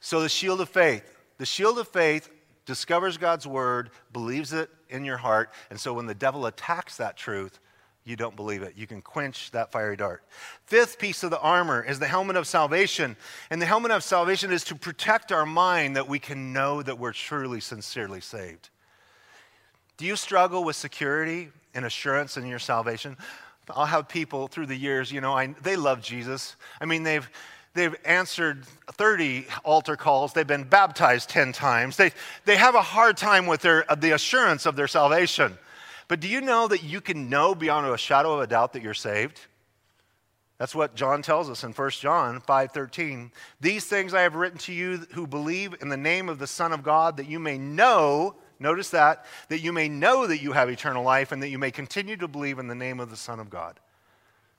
A: So, the shield of faith. The shield of faith discovers God's word, believes it in your heart, and so when the devil attacks that truth, you don't believe it. You can quench that fiery dart. Fifth piece of the armor is the helmet of salvation. And the helmet of salvation is to protect our mind that we can know that we're truly, sincerely saved. Do you struggle with security and assurance in your salvation? I'll have people through the years, you know, I, they love Jesus. I mean, they've, they've answered 30 altar calls, they've been baptized 10 times. They, they have a hard time with their, the assurance of their salvation. But do you know that you can know beyond a shadow of a doubt that you're saved? That's what John tells us in 1 John 5:13. These things I have written to you who believe in the name of the Son of God that you may know Notice that, that you may know that you have eternal life and that you may continue to believe in the name of the Son of God.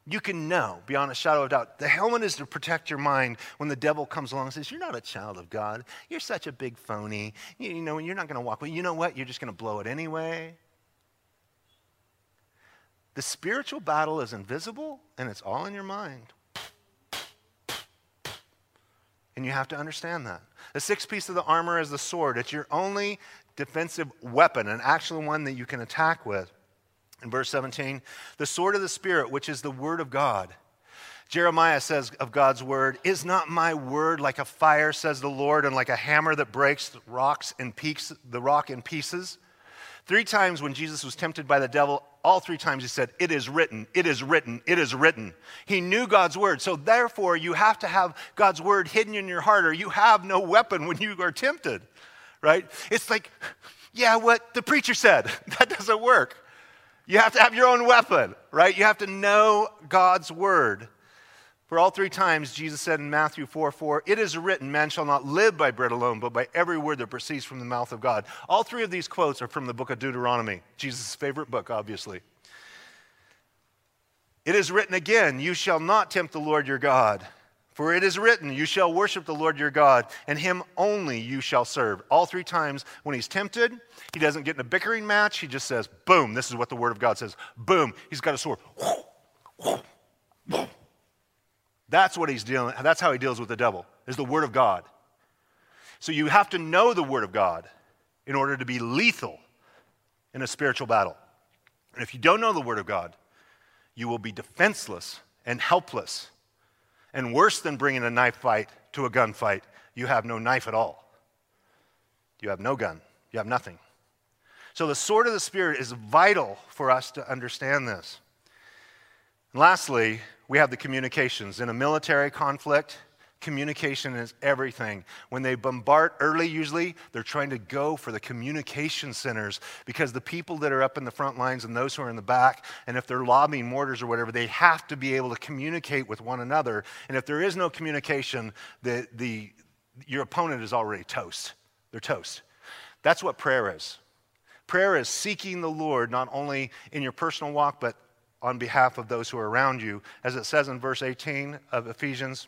A: You can know beyond a shadow of doubt. The helmet is to protect your mind when the devil comes along and says, You're not a child of God. You're such a big phony. You, you know, you're not going to walk. Well, you know what? You're just going to blow it anyway. The spiritual battle is invisible and it's all in your mind. And you have to understand that. The sixth piece of the armor is the sword. It's your only defensive weapon, an actual one that you can attack with. In verse 17, the sword of the Spirit, which is the word of God. Jeremiah says of God's word, Is not my word like a fire, says the Lord, and like a hammer that breaks rocks and peaks the rock in pieces? Three times when Jesus was tempted by the devil, all three times he said, It is written, it is written, it is written. He knew God's word. So therefore, you have to have God's word hidden in your heart, or you have no weapon when you are tempted right? It's like, yeah, what the preacher said. That doesn't work. You have to have your own weapon, right? You have to know God's word. For all three times, Jesus said in Matthew 4 4, It is written, man shall not live by bread alone, but by every word that proceeds from the mouth of God. All three of these quotes are from the book of Deuteronomy, Jesus' favorite book, obviously. It is written again, You shall not tempt the Lord your God. For it is written, You shall worship the Lord your God, and him only you shall serve. All three times when he's tempted, he doesn't get in a bickering match. He just says, Boom, this is what the word of God says. Boom, he's got a sword. That's what he's dealing, that's how he deals with the devil, is the word of God. So you have to know the word of God in order to be lethal in a spiritual battle. And if you don't know the word of God, you will be defenseless and helpless and worse than bringing a knife fight to a gunfight, you have no knife at all. You have no gun. You have nothing. So the sword of the Spirit is vital for us to understand this. And lastly, we have the communications. In a military conflict, Communication is everything. When they bombard early, usually, they're trying to go for the communication centers because the people that are up in the front lines and those who are in the back, and if they're lobbing mortars or whatever, they have to be able to communicate with one another. And if there is no communication, the, the, your opponent is already toast. They're toast. That's what prayer is. Prayer is seeking the Lord not only in your personal walk, but on behalf of those who are around you. As it says in verse 18 of Ephesians,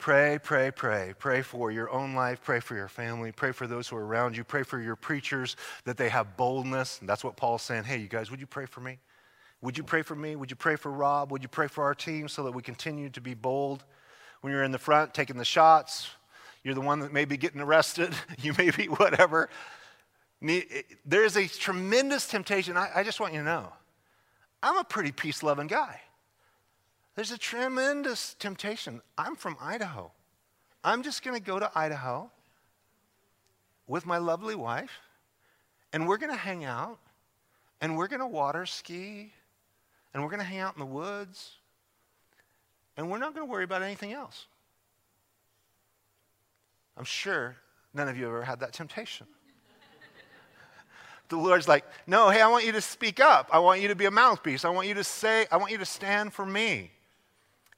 A: Pray, pray, pray. Pray for your own life. Pray for your family. Pray for those who are around you. Pray for your preachers that they have boldness. And that's what Paul's saying. Hey, you guys, would you pray for me? Would you pray for me? Would you pray for Rob? Would you pray for our team so that we continue to be bold? When you're in the front taking the shots, you're the one that may be getting arrested, you may be whatever. There is a tremendous temptation. I, I just want you to know I'm a pretty peace loving guy. There's a tremendous temptation. I'm from Idaho. I'm just going to go to Idaho with my lovely wife, and we're going to hang out, and we're going to water ski, and we're going to hang out in the woods, and we're not going to worry about anything else. I'm sure none of you ever had that temptation. the Lord's like, no, hey, I want you to speak up. I want you to be a mouthpiece. I want you to say, I want you to stand for me.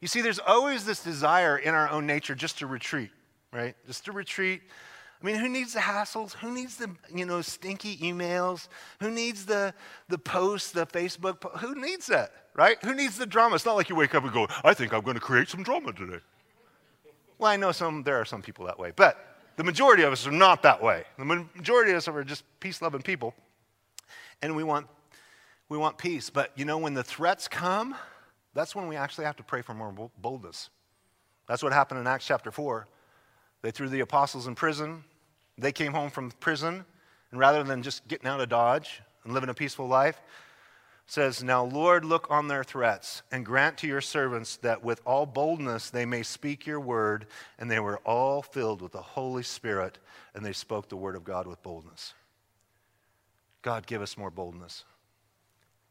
A: You see, there's always this desire in our own nature just to retreat, right? Just to retreat I mean, who needs the hassles? Who needs the, you know, stinky emails? Who needs the, the posts, the Facebook? Po- who needs that, right? Who needs the drama? It's not like you wake up and go, I think I'm going to create some drama today. Well, I know some, there are some people that way, but the majority of us are not that way. The majority of us are just peace-loving people, and we want, we want peace. But, you know, when the threats come, that's when we actually have to pray for more boldness. That's what happened in Acts chapter 4. They threw the apostles in prison. They came home from prison, and rather than just getting out of Dodge and living a peaceful life, says, Now, Lord, look on their threats and grant to your servants that with all boldness they may speak your word. And they were all filled with the Holy Spirit, and they spoke the word of God with boldness. God, give us more boldness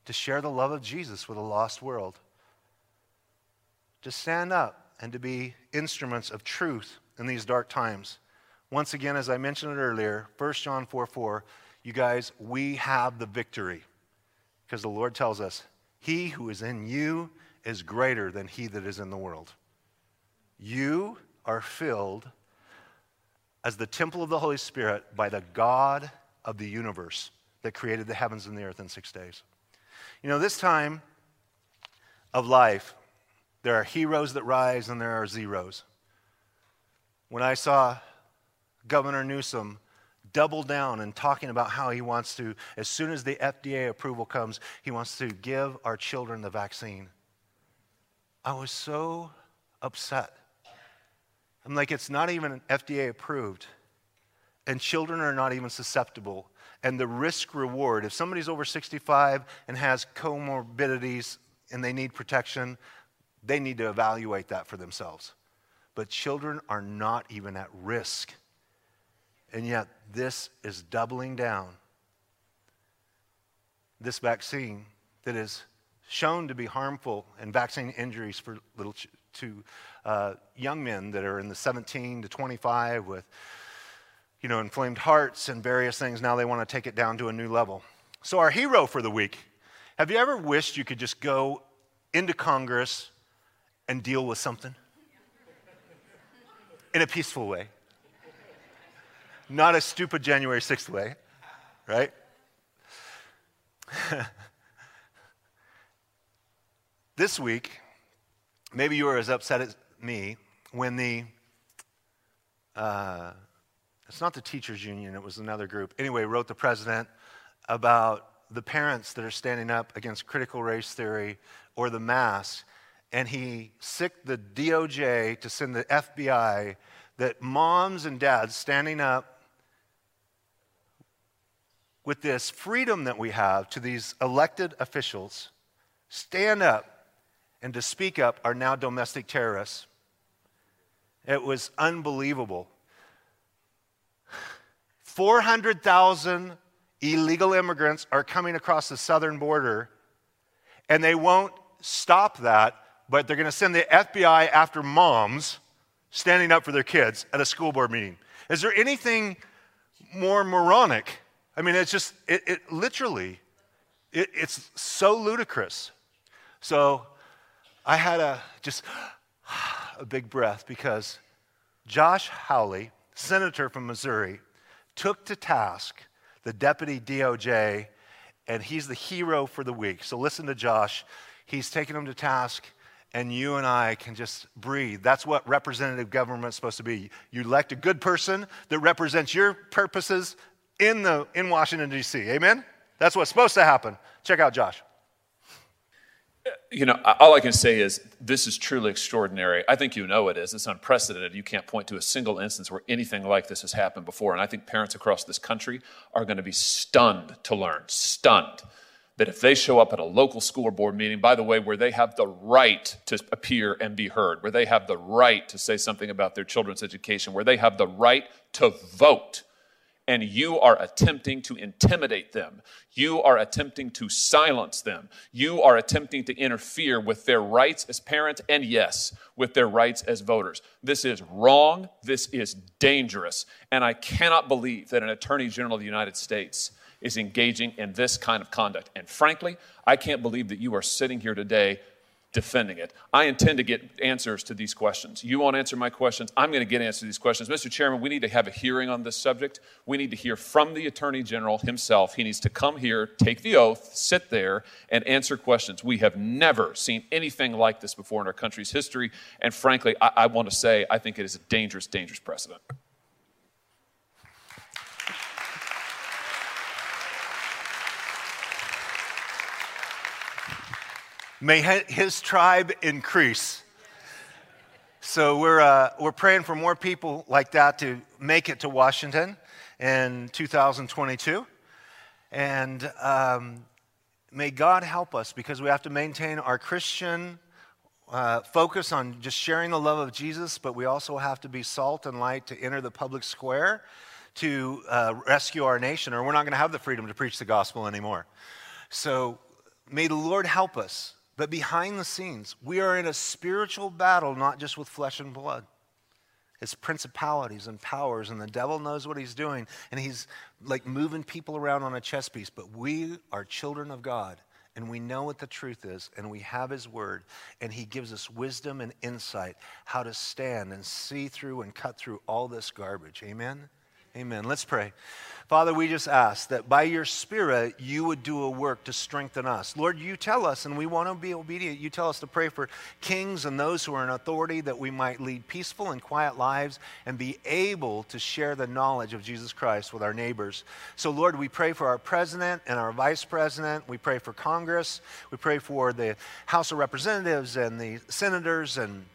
A: to share the love of Jesus with a lost world, to stand up and to be instruments of truth in these dark times. Once again, as I mentioned it earlier, 1 John 4 4, you guys, we have the victory. Because the Lord tells us, He who is in you is greater than he that is in the world. You are filled as the temple of the Holy Spirit by the God of the universe that created the heavens and the earth in six days. You know, this time of life, there are heroes that rise and there are zeros. When I saw Governor Newsom double down and talking about how he wants to, as soon as the FDA approval comes, he wants to give our children the vaccine. I was so upset. I'm like, it's not even FDA approved, and children are not even susceptible. And the risk reward, if somebody's over 65 and has comorbidities and they need protection, they need to evaluate that for themselves. But children are not even at risk and yet, this is doubling down. This vaccine that is shown to be harmful and vaccine injuries for little ch- to uh, young men that are in the 17 to 25 with you know inflamed hearts and various things now they want to take it down to a new level so our hero for the week have you ever wished you could just go into congress and deal with something in a peaceful way not a stupid January 6th way, right? this week, maybe you were as upset as me when the, uh, it's not the teachers union, it was another group. Anyway, wrote the president about the parents that are standing up against critical race theory or the mask, and he sicked the DOJ to send the FBI that moms and dads standing up with this freedom that we have to these elected officials stand up and to speak up are now domestic terrorists. It was unbelievable. 400,000 illegal immigrants are coming across the southern border, and they won't stop that, but they're going to send the FBI after moms standing up for their kids at a school board meeting. Is there anything more moronic I mean, it's just, it, it literally, it, it's so ludicrous. So I had a just a big breath because Josh Hawley, senator from Missouri, took to task the deputy DOJ, and he's the hero for the week. So listen to Josh. He's taken him to task, and you and I can just breathe. That's what representative government is supposed to be. You elect a good person that represents your purposes in, the, in Washington, D.C. Amen? That's what's supposed to happen. Check out Josh
E: you know, all I can say is this is truly extraordinary. I think you know it is. It's unprecedented. You can't point to a single instance where anything like this has happened before. And I think parents across this country are going to be stunned to learn, stunned, that if they show up at a local school board meeting, by the way, where they have the right to appear and be heard, where they have the right to say something about their children's education, where they have the right to vote, and you are attempting to intimidate them. You are attempting to silence them. You are attempting to interfere with their rights as parents and, yes, with their rights as voters. This is wrong. This is dangerous. And I cannot believe that an Attorney General of the United States is engaging in this kind of conduct. And frankly, I can't believe that you are sitting here today defending it. I intend to get answers to these questions. You won't answer my questions. I'm going to get answers to these questions. Mr. Chairman, we need to have a hearing on this subject. We need to hear from the Attorney General himself. He needs to come here, take the oath, sit there, and answer questions. We have never seen anything like this before in our country's history. And frankly, I, I want to say I think it is a dangerous, dangerous precedent.
A: May his tribe increase. So we're, uh, we're praying for more people like that to make it to Washington in 2022. And um, may God help us because we have to maintain our Christian uh, focus on just sharing the love of Jesus, but we also have to be salt and light to enter the public square to uh, rescue our nation, or we're not going to have the freedom to preach the gospel anymore. So may the Lord help us but behind the scenes, we are in a spiritual battle, not just with flesh and blood. It's principalities and powers, and the devil knows what he's doing, and he's like moving people around on a chess piece. But we are children of God, and we know what the truth is, and we have his word, and he gives us wisdom and insight how to stand and see through and cut through all this garbage. Amen? Amen. Let's pray. Father, we just ask that by your Spirit, you would do a work to strengthen us. Lord, you tell us, and we want to be obedient. You tell us to pray for kings and those who are in authority that we might lead peaceful and quiet lives and be able to share the knowledge of Jesus Christ with our neighbors. So, Lord, we pray for our president and our vice president. We pray for Congress. We pray for the House of Representatives and the senators and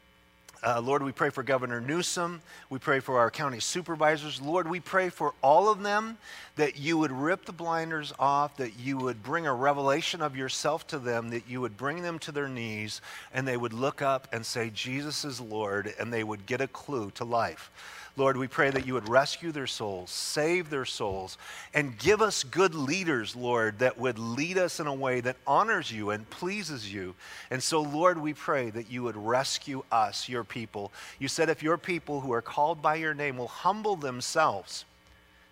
A: uh, Lord, we pray for Governor Newsom. We pray for our county supervisors. Lord, we pray for all of them that you would rip the blinders off, that you would bring a revelation of yourself to them, that you would bring them to their knees, and they would look up and say, Jesus is Lord, and they would get a clue to life. Lord, we pray that you would rescue their souls, save their souls, and give us good leaders, Lord, that would lead us in a way that honors you and pleases you. And so, Lord, we pray that you would rescue us, your people. You said if your people who are called by your name will humble themselves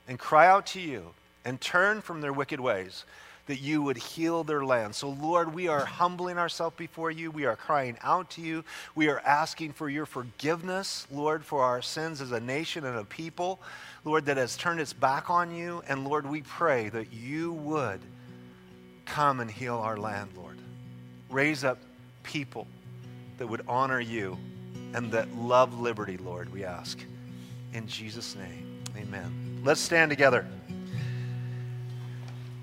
A: and cry out to you and turn from their wicked ways, that you would heal their land. So, Lord, we are humbling ourselves before you. We are crying out to you. We are asking for your forgiveness, Lord, for our sins as a nation and a people, Lord, that has turned its back on you. And, Lord, we pray that you would come and heal our land, Lord. Raise up people that would honor you and that love liberty, Lord, we ask. In Jesus' name, amen. Let's stand together.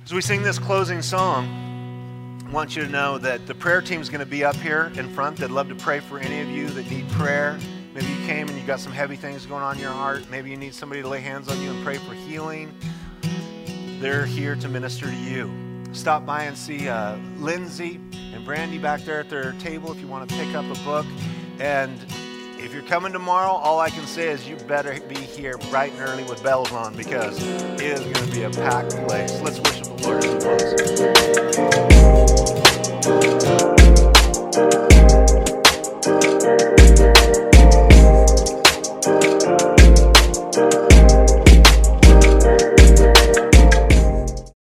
A: As we sing this closing song, I want you to know that the prayer team is going to be up here in front. They'd love to pray for any of you that need prayer. Maybe you came and you got some heavy things going on in your heart. Maybe you need somebody to lay hands on you and pray for healing. They're here to minister to you. Stop by and see uh, Lindsey and Brandy back there at their table if you want to pick up a book. And if you're coming tomorrow, all I can say is you better be here bright and early with bells on because it is going to be a packed place. Let's worship the Lord as he